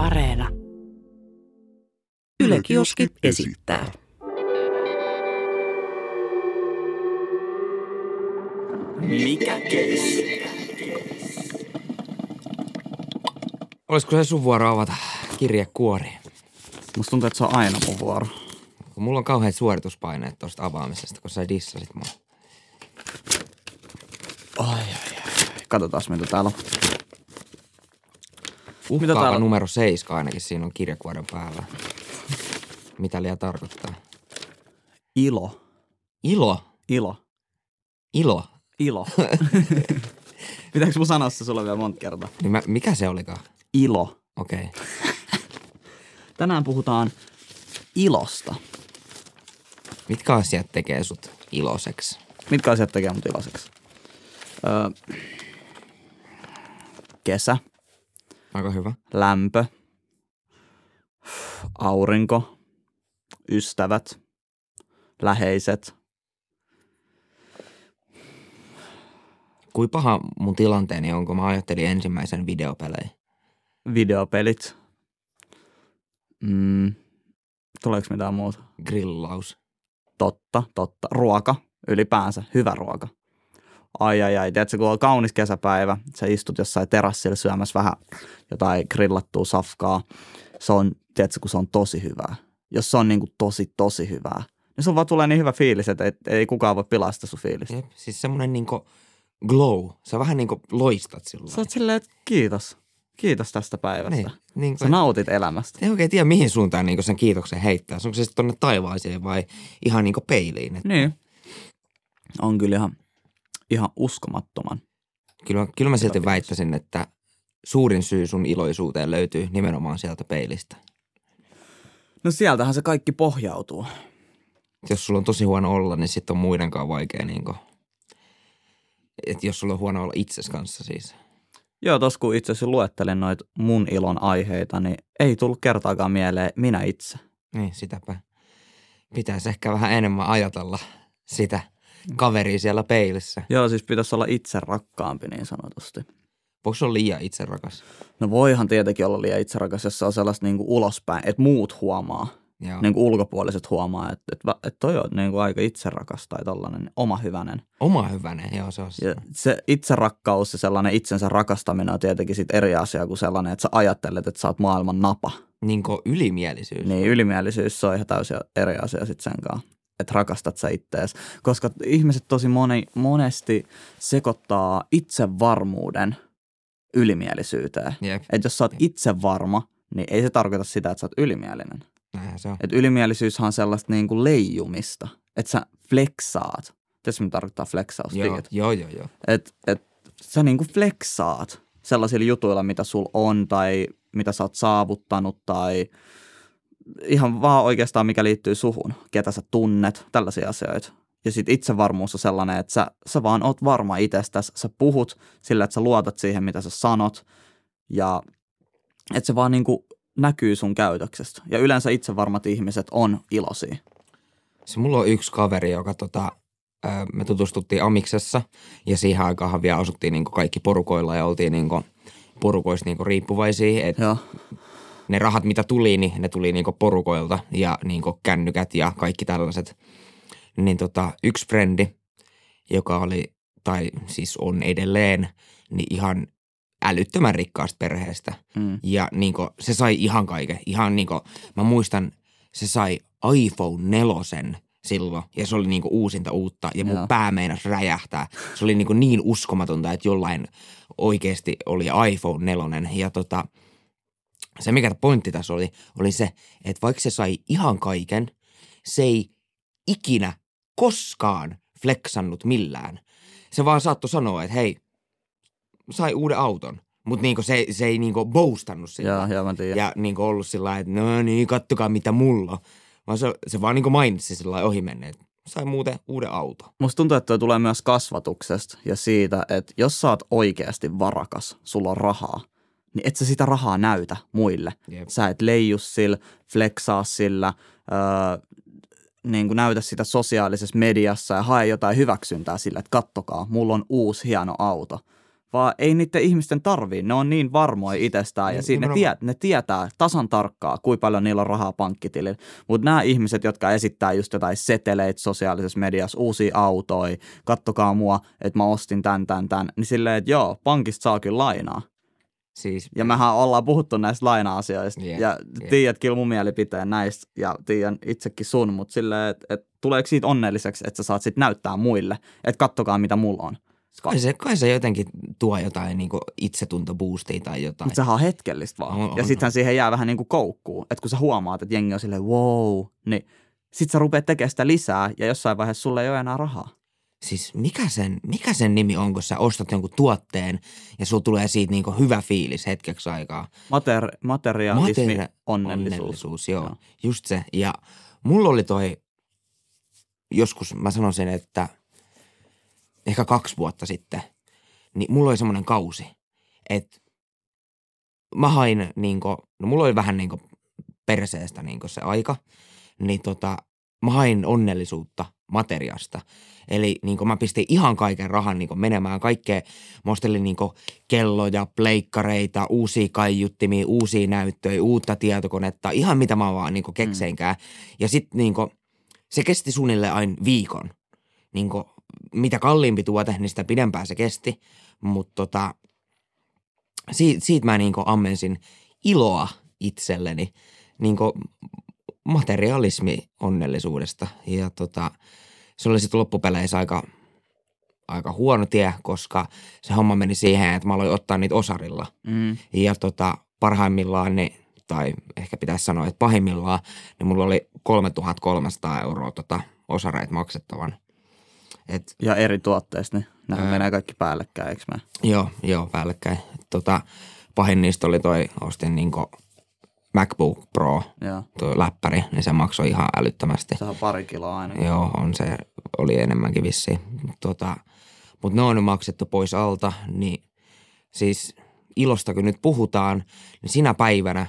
Areena. Yle Kioski esittää. Mikä keissi? Olisiko se sun vuoro avata kirjekuori? Musta tuntuu, että se on aina mun vuoro. Kun mulla on kauheat suorituspaineet tosta avaamisesta, kun sä dissasit mua. Ai, ai, ai. Katsotaan, mitä täällä on. Uhkaava täällä- numero 7 ainakin siinä on kirjekuoren päällä. Mitä liian tarkoittaa? Ilo. Ilo. Ilo. Ilo. Ilo. Pitääkö mun sanoa se sulle vielä monta kertaa? Niin mä, mikä se olikaan? Ilo. Okei. Okay. Tänään puhutaan ilosta. Mitkä asiat tekee sut iloiseksi? Mitkä asiat tekee mut iloiseksi? Öö, kesä, Aika hyvä. lämpö, aurinko, ystävät, läheiset. Kui paha mun tilanteeni on, kun mä ajattelin ensimmäisen videopelejä? videopelit. Mm, tuleeko mitään muuta? Grillaus. Totta, totta. Ruoka ylipäänsä, hyvä ruoka. Ai ai ai, tiedätkö, kun on kaunis kesäpäivä, sä istut jossain terassilla syömässä vähän jotain grillattua safkaa. Se on, tiedätkö, kun se on tosi hyvää. Jos se on niin kuin tosi, tosi hyvää, niin sun vaan tulee niin hyvä fiilis, että ei, ei kukaan voi pilaa sitä sun fiilistä. Jep. Siis semmonen niinku glow. Sä vähän niinku loistat sillä Sä oot silleen, että kiitos. Kiitos tästä päivästä. Niin, niin Sä nautit elämästä. ei oikein tiedä, mihin suuntaan niin sen kiitoksen heittää. Onko se sitten tonne taivaaseen vai ihan niin peiliin? Et Niin. On kyllä ihan, ihan uskomattoman. kyllä, kyllä mä silti väittäisin, että suurin syy sun iloisuuteen löytyy nimenomaan sieltä peilistä. No sieltähän se kaikki pohjautuu. Jos sulla on tosi huono olla, niin sitten on muidenkaan vaikea niin kuin, että jos sulla on huono olla itses kanssa siis. Joo, tos kun itse asiassa luettelin noita mun ilon aiheita, niin ei tullut kertaakaan mieleen minä itse. Niin, sitäpä. Pitäisi ehkä vähän enemmän ajatella sitä kaveria siellä peilissä. Joo, siis pitäisi olla itse rakkaampi niin sanotusti. Voiko se olla liian itserakas? No voihan tietenkin olla liian itserakas, jos se on sellaista niin kuin ulospäin, että muut huomaa, Joo. niin kuin ulkopuoliset huomaa, että, että, että toi on niin kuin aika itserakas tai tollainen oma hyvänen. Oma hyvänen, joo se on Ja se. se itserakkaus ja sellainen itsensä rakastaminen on tietenkin sit eri asia kuin sellainen, että sä ajattelet, että sä oot maailman napa. Niin kuin ylimielisyys. Niin ylimielisyys se on ihan täysin eri asia sitten sen kanssa. Että rakastat sä ittees. Koska ihmiset tosi moni, monesti sekoittaa itsevarmuuden ylimielisyyteen. Jep, Että jos sä oot itsevarma, niin ei se tarkoita sitä, että sä oot ylimielinen. näinhän se on. Että ylimielisyyshän on sellaista niin kuin leijumista. Että sä flexaat. Tiedätkö, mitä tarkoittaa flexaus? Joo, Tiedät? joo, joo, joo. että et, sä niinku flexaat sellaisilla jutuilla, mitä sul on tai mitä sä oot saavuttanut tai ihan vaan oikeastaan mikä liittyy suhun, ketä sä tunnet, tällaisia asioita. Ja sit itsevarmuus on sellainen, että sä, sä vaan oot varma itsestäsi, sä puhut sillä, että sä luotat siihen, mitä sä sanot ja että se vaan niinku näkyy sun käytöksestä. Ja yleensä itsevarmat ihmiset on iloisia. Se mulla on yksi kaveri, joka tota, me tutustuttiin Amiksessa ja siihen aikaan vielä asuttiin niinku kaikki porukoilla ja oltiin niinku porukoista niinku riippuvaisia. Et Joo. Ne rahat, mitä tuli, niin ne tuli niinku porukoilta ja niinku kännykät ja kaikki tällaiset. Niin tota, yksi frendi, joka oli, tai siis on edelleen, niin ihan älyttömän rikkaasta perheestä. Mm. Ja niinku, se sai ihan kaiken. Ihan niinku, mä muistan, se sai iPhone nelosen silloin. Ja se oli niinku uusinta uutta. Ja mun Joo. pää meinas räjähtää. Se oli niinku niin uskomatonta, että jollain oikeasti oli iPhone nelonen. Ja tota, se mikä pointti tässä oli, oli se, että vaikka se sai ihan kaiken, se ei ikinä koskaan flexannut millään. Se vaan saattoi sanoa, että hei, sai uuden auton. Mutta niinku se, se ei niinku boostannut sitä. Joo, joo, mä tiedän. Ja niinku ollut sillä että no niin, kattokaa mitä mulla on. Vaan se, se vaan niinku mainitsi sillä ohi menneen, että sai muuten uuden auton. Musta tuntuu, että tulee myös kasvatuksesta ja siitä, että jos sä oot oikeasti varakas, sulla on rahaa, niin et sä sitä rahaa näytä muille. Jep. Sä et leiju sillä, flexaa sillä, öö, niin kuin näytä sitä sosiaalisessa mediassa ja hae jotain hyväksyntää sillä, että kattokaa, mulla on uusi hieno auto. vaan ei niiden ihmisten tarvii. Ne on niin varmoja itsestään ja Niin, siinä ne, tie, ne tietää tasan tarkkaa, kuinka paljon niillä on rahaa pankkitilillä. Mutta nämä ihmiset, jotka esittää just jotain seteleitä sosiaalisessa mediassa, uusia autoja, kattokaa mua, että mä ostin tän, tän, tän, niin silleen, että joo, pankista saa kyllä lainaa. Siis, Ja mehän ollaan puhuttu näistä laina-asioista Jep, ja jep. tiedät kyllä mun mielipiteen näistä ja tiedän itsekin sun, mutta silleen, että et, tuleeko siitä onnelliseksi, että sä saat sit näyttää muille, että kattokaa mitä mulla on. kai, se, kai se jotenkin tuo jotain niin itsetuntoboostia tai jotain. Mutta sehän on hetkellistä vaan. On, on, ja sittenhän siihen jää vähän niin kuin koukkuun. Että kun sä huomaat, että jengi on silleen wow, niin sit sä rupeat tekemään sitä lisää ja jossain vaiheessa sulle ei ole enää rahaa. Siis mikä sen, mikä sen nimi on, kun sä ostat jonkun tuotteen ja sulla tulee siitä niinku hyvä fiilis hetkeksi aikaa? Mater, materialismi, Materi- onnellisuus. onnellisuus joo. Joo. Just se. Ja mulla oli toi, joskus mä sanoisin, että ehkä kaksi vuotta sitten, niin mulla oli semmoinen kausi, että mä hain niinku, no mulla oli vähän niinku perseestä niinku se aika, niin tota, mä hain onnellisuutta materiasta. Eli niin mä pistin ihan kaiken rahan niin menemään kaikkea. Mä ostelin niin kelloja, pleikkareita, uusia kaiuttimia, uusia näyttöjä, uutta tietokonetta, ihan mitä mä vaan niin kekseinkään. Ja sitten niin se kesti suunnilleen aina viikon. Niin mitä kalliimpi tuote, niin sitä pidempään se kesti. Mutta tota, siitä, siitä mä niin ammensin iloa itselleni. Niin materialismi onnellisuudesta. Ja tota, se oli sitten loppupeleissä aika, aika huono tie, koska se homma meni siihen, että mä aloin ottaa niitä osarilla. Mm. Ja tota, parhaimmillaan, niin, tai ehkä pitäisi sanoa, että pahimmillaan, niin mulla oli 3300 euroa tota osareita maksettavan. Et, Ja eri tuotteista, niin nehän Ää. menee kaikki päällekkäin, eikö me? joo, joo, päällekkäin. Tota, pahin niistä oli toi, ostin niinku MacBook Pro, Joo. tuo läppäri, niin se maksoi ihan älyttömästi. Se on pari kiloa ainakin. Joo, on se, oli enemmänkin vissiin. Tota, Mutta ne on nyt maksettu pois alta, niin siis ilosta kun nyt puhutaan, niin sinä päivänä,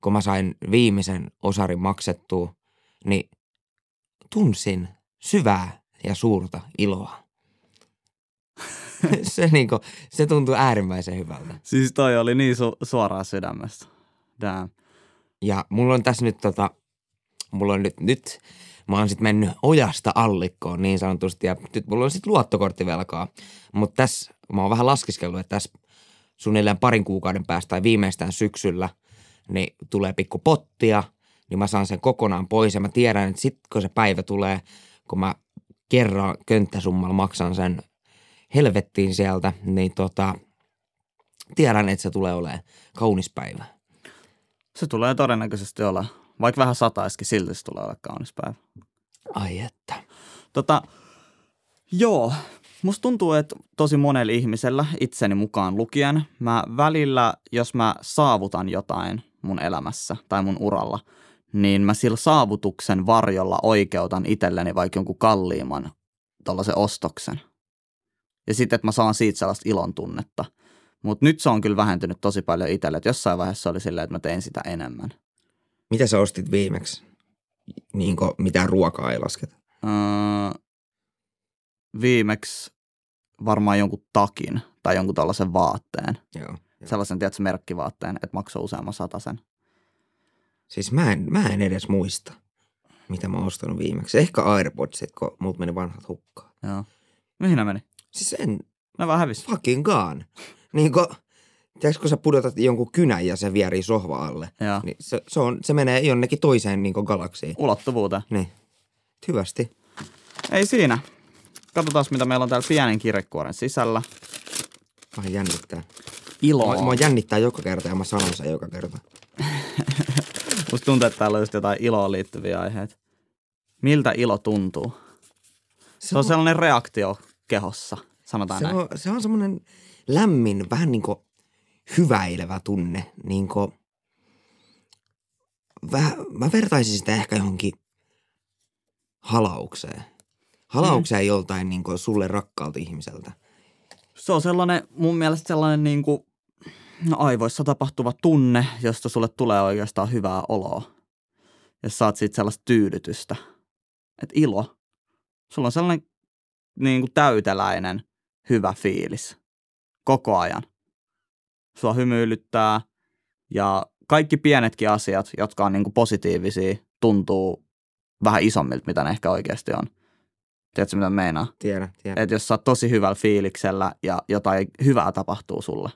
kun mä sain viimeisen osarin maksettua, niin tunsin syvää ja suurta iloa. se, niinku, se tuntui äärimmäisen hyvältä. Siis toi oli niin su- suoraan sydämestä. Damn. Ja mulla on tässä nyt tota, mulla on nyt, nyt mä oon sit mennyt ojasta allikkoon niin sanotusti ja nyt mulla on sit luottokorttivelkaa. Mutta tässä mä oon vähän laskiskellut, että tässä suunnilleen parin kuukauden päästä tai viimeistään syksyllä niin tulee pikku pottia, niin mä saan sen kokonaan pois ja mä tiedän, että sit kun se päivä tulee, kun mä kerran könttäsummalla maksan sen helvettiin sieltä, niin tota, tiedän, että se tulee olemaan kaunis päivä. Se tulee todennäköisesti olla, vaikka vähän sataiskin, silti se tulee olla kaunis päivä. Ai että. Tota, joo, musta tuntuu, että tosi monella ihmisellä, itseni mukaan lukien, mä välillä, jos mä saavutan jotain mun elämässä tai mun uralla, niin mä sillä saavutuksen varjolla oikeutan itselleni vaikka jonkun kalliimman tällaisen ostoksen. Ja sitten, että mä saan siitä sellaista ilon tunnetta. Mutta nyt se on kyllä vähentynyt tosi paljon itselle, että jossain vaiheessa oli silleen, että mä tein sitä enemmän. Mitä sä ostit viimeksi? Niinko mitään ruokaa ei lasketa? Öö, viimeksi varmaan jonkun takin tai jonkun tällaisen vaatteen. Joo. Sellaisen, tiedätkö, merkkivaatteen, että maksoi useamman sen. Siis mä en, mä en edes muista, mitä mä oon ostanut viimeksi. Ehkä Airpodsit, kun multa meni vanhat hukkaan. Joo. Mihin ne meni? Siis en Ne vähän hävisi. fucking gone. Niinko, tiedätkö, kun sä pudotat jonkun kynän ja se vierii sohva alle, Joo. niin se, se, on, se menee jonnekin toiseen niin galaksiin. Ulottuvuuteen. Niin. Hyvästi. Ei siinä. Katsotaan, mitä meillä on täällä pienen kirjekuoren sisällä. Vähän jännittää. Iloa. Mua, mua jännittää joka kerta ja mä sanon sen joka kerta. Musta tuntuu, että täällä on just jotain iloon liittyviä aiheita. Miltä ilo tuntuu? Se on sellainen reaktio kehossa, sanotaan se näin. on, se on semmoinen lämmin, vähän niin kuin hyväilevä tunne. Niin kuin, väh, mä vertaisin sitä ehkä johonkin halaukseen. Halaukseen mm. joltain niin kuin sulle rakkaalta ihmiseltä. Se on sellainen, mun mielestä sellainen niin kuin, no aivoissa tapahtuva tunne, josta sulle tulee oikeastaan hyvää oloa. Ja saat siitä sellaista tyydytystä. Et ilo. Sulla on sellainen niin kuin täyteläinen hyvä fiilis. Koko ajan. Sua hymyilyttää ja kaikki pienetkin asiat, jotka on niin kuin positiivisia, tuntuu vähän isommilta, mitä ne ehkä oikeasti on. Tiedätkö, mitä meinaa? Tiedä, tiedä. Että jos sä oot tosi hyvällä fiiliksellä ja jotain hyvää tapahtuu sulle,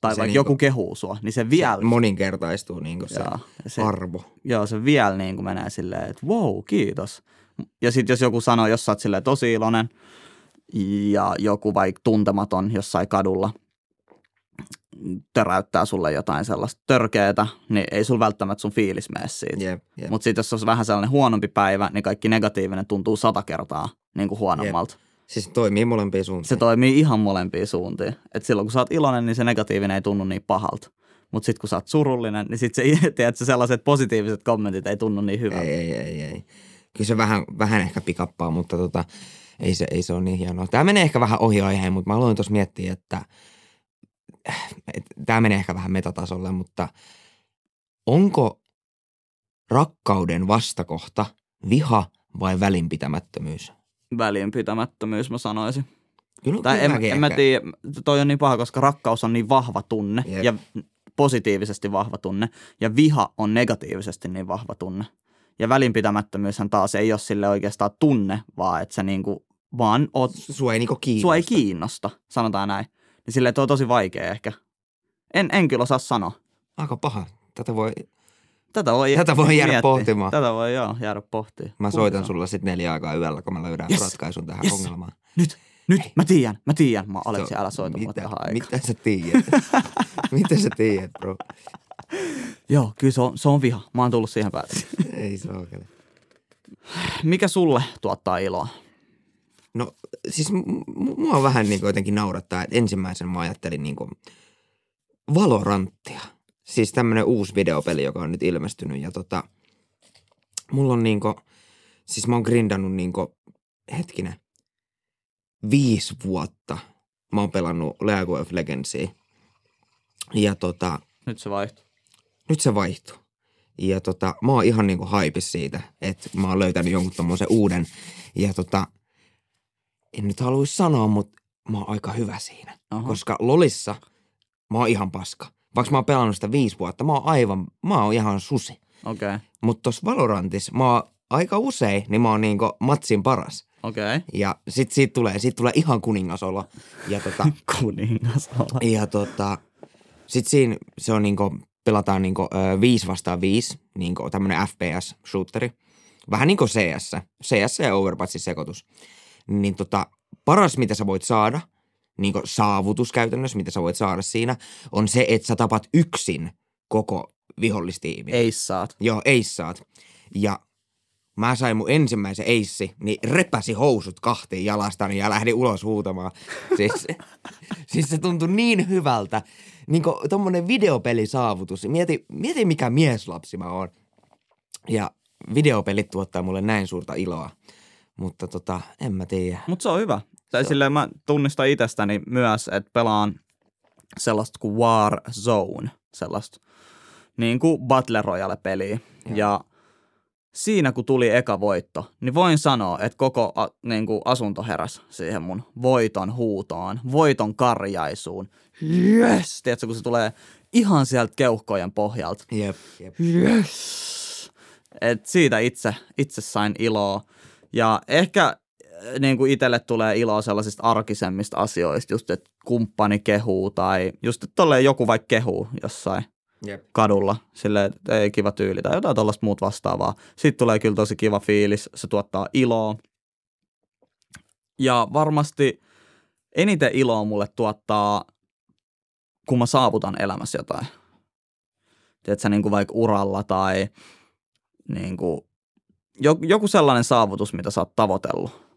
tai Se vaikka niinku- joku kehuu sua, niin se vielä, Se moninkertaistuu niin se, joo, se arvo. joo, se vielä niin kuin menee silleen, että wow, kiitos. Ja sitten jos joku sanoo, jos sä oot silleen tosi iloinen ja joku vaikka tuntematon jossain kadulla töräyttää sulle jotain sellaista törkeetä, niin ei sul välttämättä sun fiilis mene siitä. Jep, jep. Mutta sitten jos on vähän sellainen huonompi päivä, niin kaikki negatiivinen tuntuu sata kertaa niin kuin huonommalta. Siis toimii molempiin suuntiin. Se toimii ihan molempiin suuntiin. Et silloin kun sä oot iloinen, niin se negatiivinen ei tunnu niin pahalta. Mutta sitten kun sä oot surullinen, niin sitten se, tiedätkö, sellaiset positiiviset kommentit ei tunnu niin hyvältä. Ei, ei, ei, ei. Kyllä se vähän, vähän ehkä pikappaa, mutta tota, ei, se, ei se ole niin hienoa. Tämä menee ehkä vähän ohi aiheen, mutta mä aloin tuossa miettiä, että, että tämä menee ehkä vähän metatasolle, mutta onko rakkauden vastakohta viha vai välinpitämättömyys? Välinpitämättömyys mä sanoisin. Kyllä, Tai kyllä en, en mä tiedä, toi on niin paha, koska rakkaus on niin vahva tunne Jep. ja positiivisesti vahva tunne. Ja viha on negatiivisesti niin vahva tunne. Ja välinpitämättömyyshän taas ei ole sille oikeastaan tunne, vaan että sä niinku vaan oot, Sua ei niinku kiinnosta. sua ei kiinnosta, sanotaan näin. Niin silleen toi on tosi vaikea ehkä. En, en kyllä osaa sanoa. Aika paha. Tätä voi, Tätä voi, Tätä voi jäädä miettiä. pohtimaan. Tätä voi joo, jäädä pohtimaan. mä soitan on? sulla sitten neljä aikaa yöllä, kun mä löydän Yes. ratkaisun tähän Yes. ongelmaan. Nyt, nyt, mä tiedän, mä tiedän. Mä Aleksi, älä soita mitä, tähän aikaan. Mitä sä tiedät? mitä sä tiedät, bro? Joo, kyllä se on, se on viha. Mä oon tullut siihen päätökseen. Ei se oikein. Mikä sulle tuottaa iloa? No siis m- m- mua vähän niin jotenkin naurattaa, että ensimmäisen mä ajattelin niin kuin Valoranttia. Siis tämmönen uusi videopeli, joka on nyt ilmestynyt ja tota, mulla on niinku, siis mä oon grindannut niinku, hetkinen, viisi vuotta mä oon pelannut League of Legendsia. Ja tota, Nyt se vaihtuu. Nyt se vaihtui. Ja tota, mä oon ihan niinku haipis siitä, että mä oon löytänyt jonkun tommosen uuden. Ja tota, en nyt haluaisi sanoa, mutta mä oon aika hyvä siinä. Aha. Koska Lolissa mä oon ihan paska. Vaikka mä oon pelannut sitä viisi vuotta, mä oon aivan, mä oon ihan susi. Okei, okay. Mutta tossa Valorantissa mä oon aika usein, niin mä oon niinku matsin paras. okei. Okay. Ja sit siitä tulee, siitä tulee ihan kuningasolo. Ja tota, Kuningas olla. ja tota, sit siinä se on niinku, pelataan niinku ö, 5 vastaan 5, niinku tämmönen FPS-shooteri. Vähän niinku CS. CS ja Overwatchin sekoitus. Niin tota, paras mitä sä voit saada, niinku saavutus käytännössä, mitä sä voit saada siinä, on se, että sä tapat yksin koko vihollistiimin. Ei saat. Joo, eissaat. Ja mä sain mun ensimmäisen eissi, niin repäsi housut kahtiin jalastani ja lähdin ulos huutamaan. Siis, siis se tuntui niin hyvältä. Niin kuin tommonen videopelisaavutus. Mieti, mieti mikä mieslapsi mä oon. Ja videopelit tuottaa mulle näin suurta iloa. Mutta tota, en mä tiedä. Mutta se on hyvä. Tai Se- silleen mä tunnistan itsestäni myös, että pelaan sellaista kuin Warzone, sellaista niin kuin Battle Royale-peliä. Joo. Ja siinä kun tuli eka voitto, niin voin sanoa, että koko a, niin kuin asunto heräs siihen mun voiton huutoon, voiton karjaisuun. Yes! Tiedätkö, kun se tulee ihan sieltä keuhkojen pohjalta. Jep, jep. Yes! Et siitä itse, itse sain iloa. Ja ehkä äh, niin kuin itselle tulee iloa sellaisista arkisemmista asioista, just että kumppani kehuu tai just että tolleen joku vaikka kehuu jossain Jep. kadulla, silleen, että ei kiva tyyli tai jotain tuollaista muut vastaavaa. Sitten tulee kyllä tosi kiva fiilis, se tuottaa iloa. Ja varmasti eniten iloa mulle tuottaa, kun mä saavutan elämässä jotain. Tiedätkö, niin kuin vaikka uralla tai niin kuin, joku, joku sellainen saavutus, mitä sä oot tavoitellut,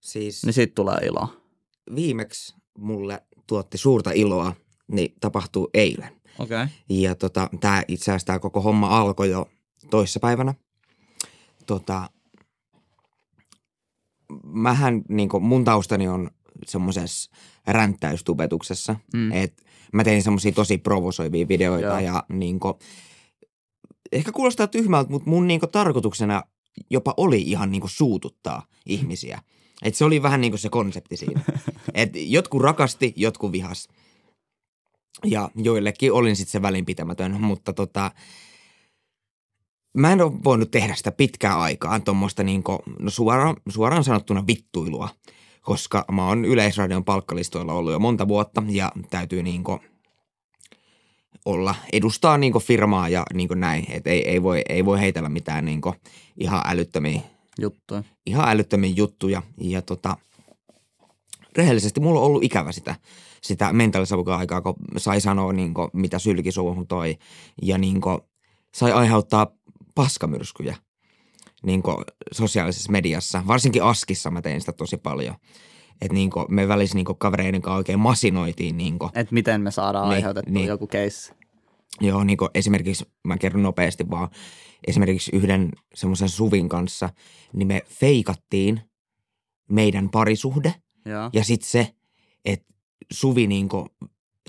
Siis niin siitä tulee iloa. viimeksi mulle tuotti suurta iloa, niin tapahtuu eilen. Okay. Ja tota, tämä itse asiassa tää koko homma alkoi jo toissapäivänä. Tota, mähän, niin mun taustani on semmoisessa ränttäystubetuksessa. Mm. Et mä tein semmoisia tosi provosoivia videoita Joo. ja niin kuin, ehkä kuulostaa tyhmältä, mutta mun niin tarkoituksena jopa oli ihan niin suututtaa ihmisiä. Et se oli vähän niin kuin se konsepti siinä. Et jotkut rakasti, jotkut vihas. Ja joillekin olin sitten se välinpitämätön, mutta tota, mä en ole voinut tehdä sitä pitkään aikaan, tuommoista niinku, no suoraan, suoraan sanottuna vittuilua, koska mä oon Yleisradion palkkalistoilla ollut jo monta vuotta ja täytyy niinku olla, edustaa niinku firmaa ja niinku näin, että ei, ei, voi, ei voi heitellä mitään niinku ihan älyttömiä Juttuja. ihan älyttömiä juttuja. Ja tota, rehellisesti mulla on ollut ikävä sitä, sitä aikaa, kun sai sanoa niin kuin, mitä sylki suuhun toi. Ja niin kuin, sai aiheuttaa paskamyrskyjä niin kuin, sosiaalisessa mediassa. Varsinkin Askissa mä tein sitä tosi paljon. Että niin kuin, me välissä niin kuin, kavereiden kanssa oikein masinoitiin. Niin Että miten me saadaan Niin, aiheutettua niin. joku keissi. Joo, niin kuin esimerkiksi, mä kerron nopeasti vaan, esimerkiksi yhden semmoisen Suvin kanssa, niin me feikattiin meidän parisuhde Joo. ja sitten se, että Suvi niinku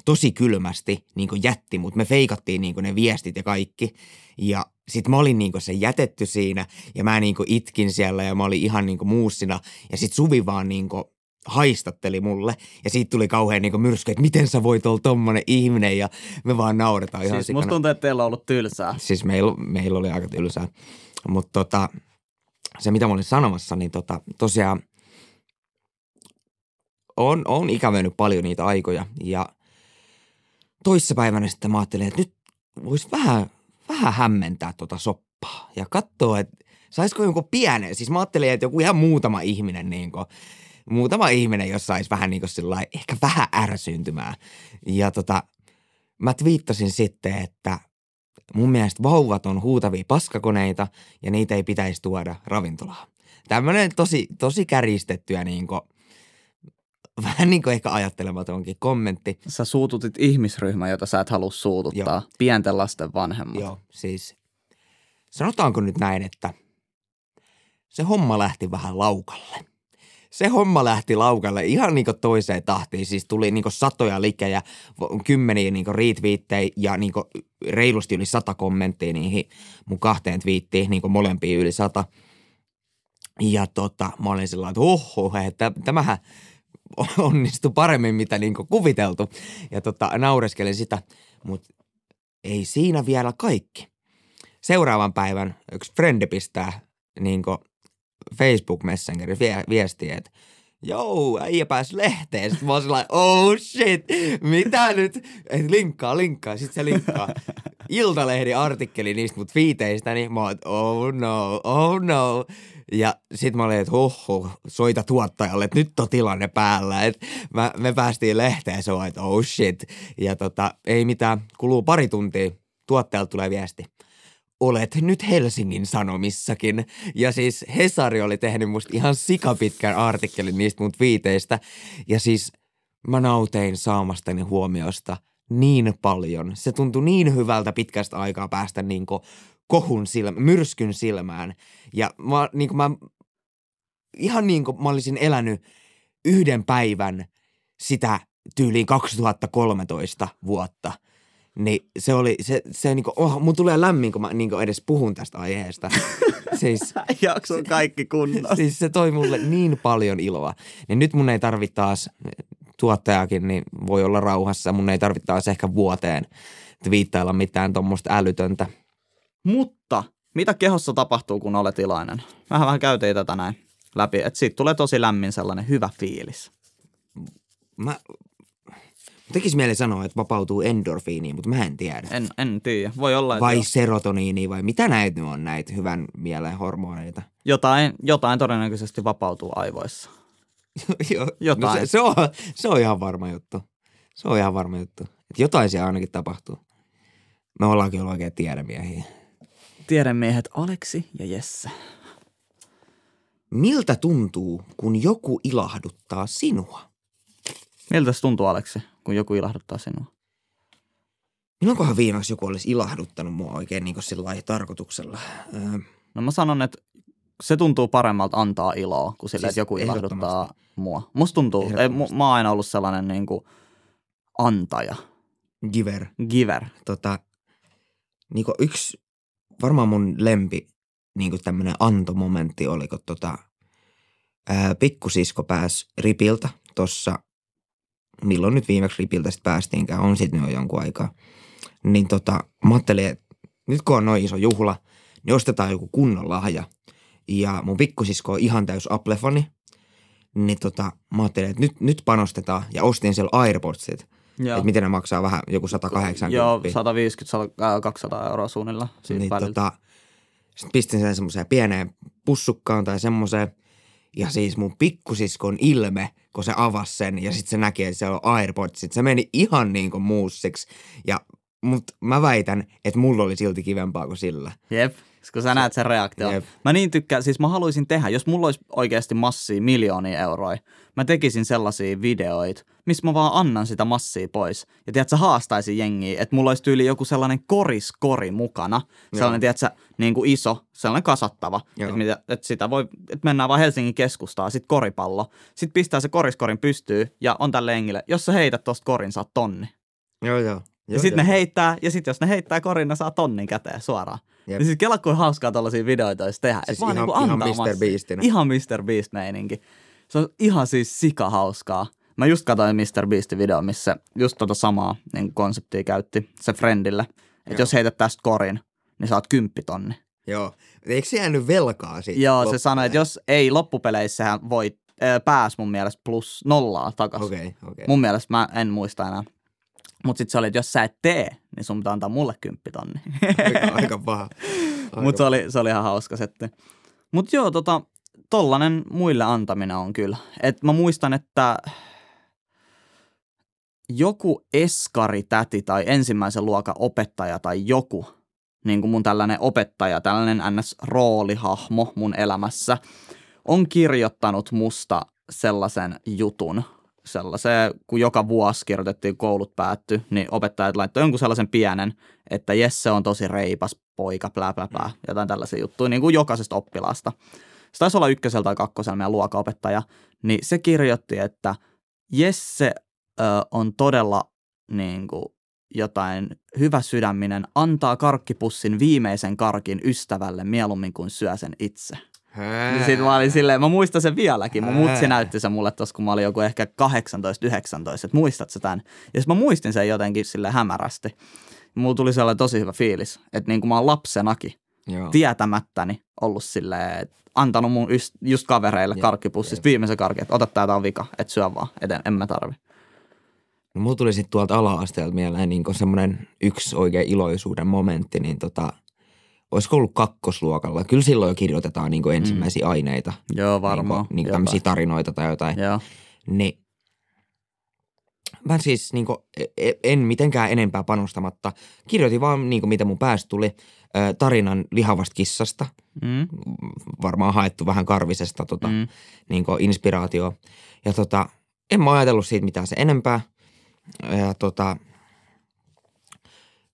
tosi kylmästi niinku jätti, mutta me feikattiin niinku ne viestit ja kaikki. Ja sitten mä olin niinku se jätetty siinä ja mä niinku itkin siellä ja mä olin ihan niinku muussina. Ja sitten Suvi vaan niinku haistatteli mulle ja siitä tuli kauhean niinku myrsky, että miten sä voit olla tommonen ihminen ja me vaan nauretaan ihan Siis sikana. musta tuntuu, että teillä on ollut tylsää. Siis meillä, meillä oli aika tylsää. Mutta tota, se mitä mä olin sanomassa, niin tota, tosiaan on, on ikävöinyt paljon niitä aikoja. Ja toissapäivänä sitten mä ajattelin, että nyt voisi vähän, vähän hämmentää tota soppaa. Ja katsoa, että saisiko jonkun pienen, siis mä ajattelin, että joku ihan muutama ihminen niin kuin, muutama ihminen, jos saisi vähän niin kuin sillä lailla ehkä vähän ärsyntymään. Ja tota, mä twiittasin sitten, että mun mielestä vauvat on huutavia paskakoneita ja niitä ei pitäisi tuoda ravintolaan. Tämmöinen tosi, tosi kärjistetty ja niin kuin, vähän niin kuin ehkä ajattelematonkin kommentti. Sä suututit ihmisryhmän, jota sä et halua suututtaa. Joo. Pienten lasten vanhemmat. Joo, siis sanotaanko nyt näin, että se homma lähti vähän laukalle. Se homma lähti laukalle ihan niin toiseen tahtiin. Siis tuli niin satoja likejä, kymmeniä niin retweettejä ja niin reilusti yli sata kommenttia niihin mun kahteen twiittiin, niin molempiin yli sata. Ja tota, mä olin sillä että oho, että tämähän onnistui paremmin, mitä niin kuviteltu. Ja tota, naureskelin sitä, mutta ei siinä vielä kaikki. Seuraavan päivän yksi frendi pistää niin Facebook Messengerin vie- viestiä, että Joo, äijä pääsi lehteen. Sitten mä oon sellainen, oh shit, mitä nyt? Et linkkaa, linkkaa. Sitten se linkkaa Iltalehden artikkeli niistä mut viiteistä, niin mä oon, oh no, oh no. Ja sit mä olin, että hoho, soita tuottajalle, että nyt on tilanne päällä. Et mä, me päästiin lehteen, se että oh shit. Ja tota, ei mitään, kuluu pari tuntia, tuottajalta tulee viesti olet nyt Helsingin Sanomissakin. Ja siis Hesari oli tehnyt musta ihan sikapitkän artikkelin niistä mun viiteistä. Ja siis mä nautein saamastani huomiosta niin paljon. Se tuntui niin hyvältä pitkästä aikaa päästä niin kohun silmä, myrskyn silmään. Ja mä, niin mä ihan niin kuin mä olisin elänyt yhden päivän sitä tyyliin 2013 vuotta – niin se oli, se, se niinku, oh, mun tulee lämmin, kun mä niinku edes puhun tästä aiheesta. siis, Jakso on kaikki kunnossa. siis se toi mulle niin paljon iloa. Niin nyt mun ei tarvitse taas, tuottajakin, niin voi olla rauhassa. Mun ei tarvitse taas ehkä vuoteen twiittailla mitään tuommoista älytöntä. Mutta mitä kehossa tapahtuu, kun olet iloinen? Vähän vähän käytiin tätä näin läpi, että siitä tulee tosi lämmin sellainen hyvä fiilis. Mä, tekisi mieli sanoa, että vapautuu endorfiiniin, mutta mä en tiedä. En, en tiedä. Voi olla, Vai jo- serotoniini vai mitä näitä nyt on näitä hyvän mielen hormoneita? jotain, jotain todennäköisesti vapautuu aivoissa. Joo, Jotain. No se, se, on, se on ihan varma juttu. Se on ihan varma juttu. Et jotain siellä ainakin tapahtuu. Me ollaan kyllä oikein tiedemiehiä. Tiedemiehet Aleksi ja Jesse. Miltä tuntuu, kun joku ilahduttaa sinua? Miltä se tuntuu, Aleksi, kun joku ilahduttaa sinua? Milloinkohan viimeksi joku olisi ilahduttanut mua oikein niin sillä tarkoituksella? Öö, No mä sanon, että se tuntuu paremmalta antaa iloa, kuin sille, Siis että joku ilahduttaa mua. Musta tuntuu, ei, mä oon aina ollut sellainen niin kuin antaja, giver. giver. Tota, niin kuin yksi, varmaan mun lempi niin tämmöinen antomomentti oli, kun tota, ää, pikkusisko pääsi ripiltä tuossa, milloin nyt viimeksi ripiltä sitten päästiinkään, on sitten jo jonkun aikaa. Niin tota, mä ajattelin, että nyt kun on noin iso juhla, niin ostetaan joku kunnon lahja. Ja mun pikkusisko on ihan täys Applefoni. Niin tota, mä ajattelin, että nyt, nyt panostetaan ja ostin siellä Airpodsit. Joo. Että miten ne maksaa vähän, joku 180. Joo, 150-200 euroa suunnilleen siitä niin väliltä. tota, sitten pistin sen semmoiseen pieneen pussukkaan tai semmoiseen. Ja siis mun pikkusiskon ilme, kun se avasi sen ja sitten se näki, että siellä on Airpodsit. Se meni ihan niin kuin muussiksi. Ja mut mä väitän, että mulla oli silti kivempaa kuin sillä. Jep, kun sä näet sen reaktion. Jep. Mä niin tykkään, siis mä haluaisin tehdä, jos mulla olisi oikeasti massia miljoonia euroja, mä tekisin sellaisia videoita, missä mä vaan annan sitä massia pois. Ja tiedät, sä haastaisin jengiä, että mulla olisi tyyli joku sellainen koriskori mukana, sellainen, tiedät sä, niin kuin iso, sellainen kasattava, Joo. että, mitä, että sitä voi, että mennään vaan Helsingin keskustaan, sit koripallo, sit pistää se koriskorin pystyy ja on tälle jengille, jos sä heität tosta korin, saat tonni. Joo, joo. Ja sitten ne heittää, ja sitten jos ne heittää korin, ne saa tonnin käteen suoraan. Jep. Ja siis kela kuin hauskaa tällaisia videoita olisi tehdä. Siis et ihan- niinku ihan antaa Mr. Beastinä. Ihan Mr. Beast-meininki. Se on ihan siis sika hauskaa. Mä just katsoin Mr. Beastin video, missä just tota samaa niin konseptia käytti se friendille. Että jos heität tästä korin, niin saat kymppitonni. Joo. Eikö se jäänyt velkaa siitä? Joo, se sanoi, että jos ei loppupeleissähän voi äh, pääs mun mielestä plus nollaa takaisin. Okei, okay, okei. Okay. Mun mielestä mä en muista enää. Mutta sitten se oli, että jos sä et tee, niin sun pitää antaa mulle kymppitonni. Aika, aika paha. Mutta se oli, se oli ihan hauska setti. Mutta joo, tota, tollanen muille antaminen on kyllä. Et mä muistan, että joku eskaritäti tai ensimmäisen luokan opettaja tai joku, niin kuin mun tällainen opettaja, tällainen NS-roolihahmo mun elämässä, on kirjoittanut musta sellaisen jutun, sellaisen, kun joka vuosi kirjoitettiin, koulut päättyi, niin opettajat laittoi jonkun sellaisen pienen, että Jesse on tosi reipas poika, plää, plää, plää, jotain tällaisia juttuja, niin kuin jokaisesta oppilaasta. Se taisi olla ykkösellä tai kakkosella meidän luokanopettaja, niin se kirjoitti, että Jesse ö, on todella niin kuin, jotain hyvä sydäminen, antaa karkkipussin viimeisen karkin ystävälle mieluummin kuin syö sen itse. Niin sit mä olin silleen, mä muistan sen vieläkin. Mun mutsi Ää. näytti sen mulle tossa, kun mä olin joku ehkä 18-19, että muistat sä tän? Ja sit mä muistin sen jotenkin sille hämärästi. Mulla tuli sellainen tosi hyvä fiilis, että niin kuin mä oon lapsenakin Joo. tietämättäni ollut silleen, että antanut mun just, just kavereille karkkipussista viimeisen karkin, että ota tää, tää on vika, että syö vaan, et en, en mä tarvi. No, mulla tuli sitten tuolta ala-asteelta mieleen niin semmoinen yksi oikein iloisuuden momentti, niin tota, olisiko ollut kakkosluokalla? Kyllä silloin jo kirjoitetaan niin ensimmäisiä aineita. Joo, varmaan. Niin, niin tämmöisiä tarinoita tai jotain. Joo, Niin mä siis niin kuin, en mitenkään enempää panostamatta. Kirjoitin vaan niin kuin, mitä mun päästä tuli tarinan lihavasta kissasta. mm, Varmaan haettu vähän karvisesta tota, mm, niin kuin inspiraatio. Ja tota, en mä ajatellut siitä mitään se enempää. Ja tota,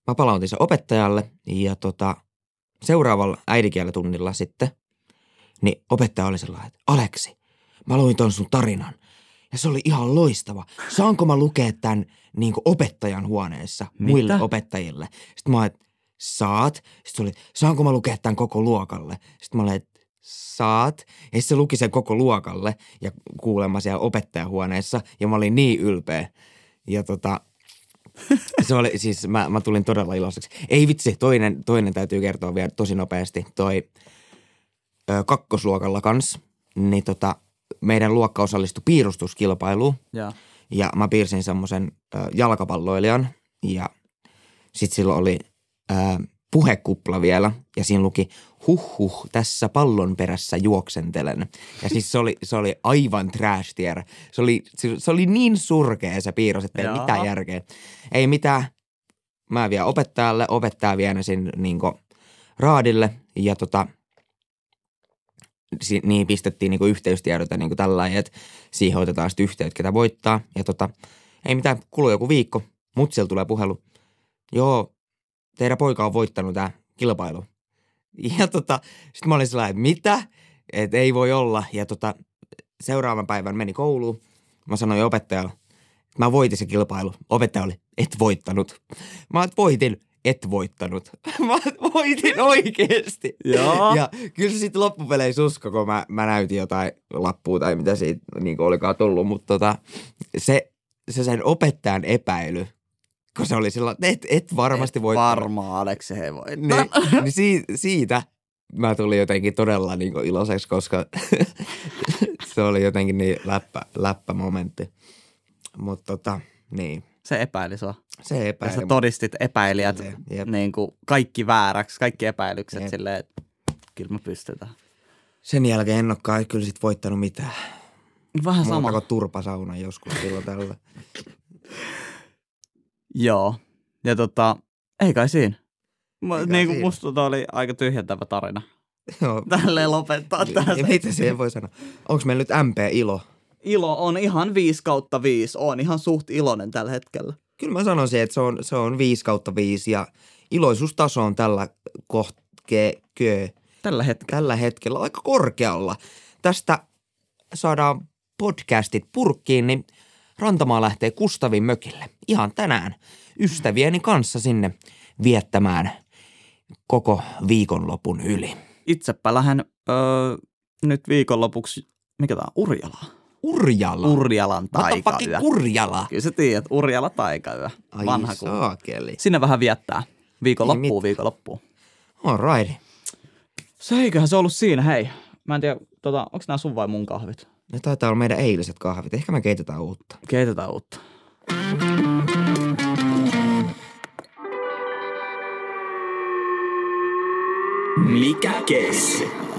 mä palautin sen opettajalle ja tota, seuraavalla äidinkielitunnilla sitten, niin opettaja oli sellainen, että Aleksi, mä luin ton sun tarinan. Ja se oli ihan loistava. Saanko mä lukea tämän niin opettajan huoneessa muille Mitä? opettajille? Sitten mä olin, että saat. Sitten se oli, saanko mä lukea tämän koko luokalle? Sitten mä olin, saat. Ja se luki sen koko luokalle ja kuulemma siellä opettajahuoneessa. Ja mä olin niin ylpeä. Ja tota, se oli, siis mä, mä tulin todella iloiseksi. Ei vitsi, toinen, toinen täytyy kertoa vielä tosi nopeasti. Toi ö, kakkosluokalla kans, niin tota, meidän luokka osallistui piirustuskilpailuun. joo. Ja mä piirsin semmoisen jalkapalloilijan ja sit silloin oli ö, puhekupla vielä ja siinä luki huh huh, tässä pallon perässä juoksentelen. Ja siis se oli, se oli aivan trash tier. Se oli, se, se oli niin surkea se piirros, että ei Jaa. mitään järkeä. Ei mitään. Mä vien opettajalle, opettaja vie ne sinne niin raadille ja tota, si- niin pistettiin niin yhteystiedote niin tällä lailla, että siihen otetaan sitten yhteyttä, ketä voittaa. Ja tota, ei mitään, kuluu joku viikko, mutsil tulee puhelu. Joo, teidän poika on voittanut tämä kilpailu. Ja tota, sitten mä olin sellainen, että mitä? Että ei voi olla. Ja tota, seuraavan päivän meni kouluun. Mä sanoin opettajalle, että mä voitin se kilpailu. Opettaja oli, et voittanut. Mä että voitin. et voittanut. Mä voitin oikeesti. Joo. Ja kyllä se sitten loppupeleissä usko, kun mä, mä näytin jotain lappua tai mitä siitä niin olikaan tullut, mutta tota, se, se sen opettajan epäily, kun se oli sillä, että et, et varmasti Et voittanut. Varmaan Aleksi he voi. Niin, niin si, siitä mä tulin jotenkin todella niin iloiseksi, koska se oli jotenkin niin läppä, läppämomentti. Mutta tota, niin, Se epäili sua. se Ja epäili. sä todistit epäilijät Jep, jep. niin kuin kaikki vääräksi, kaikki epäilykset Jep. silleen, että kyllä me pystytään. Sen jälkeen en olekaan kyllä sit voittanut mitään. Vähän Muuta sama. turpasauna joskus silloin tällä. Joo. Ja tota, ei kai siinä. Mä, Ei kai niin kuin musta tota oli aika tyhjentävä tarina. Joo. Tälleen lopettaa Ja tästä. mitä siihen voi sanoa? Onko meillä nyt MP-ilo? Ilo on ihan 5 kautta 5. On ihan suht iloinen tällä hetkellä. Kyllä mä sanoisin, että se on, se on 5 kautta 5 ja iloisuustaso on tällä kohtkee, Tällä hetkellä. tällä hetkellä aika korkealla. Tästä saadaan podcastit purkkiin, niin Rantamaa lähtee Kustavin mökille ihan tänään ystävieni kanssa sinne viettämään koko viikonlopun yli. Itsepä lähden öö, nyt viikonlopuksi, mikä tää on, Urjala. Urjala. Urjalan taikayö. Urjala. Kyllä sä tiedät, Urjala taikayö. Ai Vanha saakeli. Sinne vähän viettää. Viikonloppuun, viikonloppuun. All right. Se eiköhän se ollut siinä, hei. Mä en tiedä, tota, onko nämä sun vai mun kahvit? Ne taitaa olla meidän eiliset kahvit. Ehkä me keitetään uutta. Keitetään uutta. Mikä keissi?